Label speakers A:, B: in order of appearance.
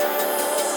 A: うん。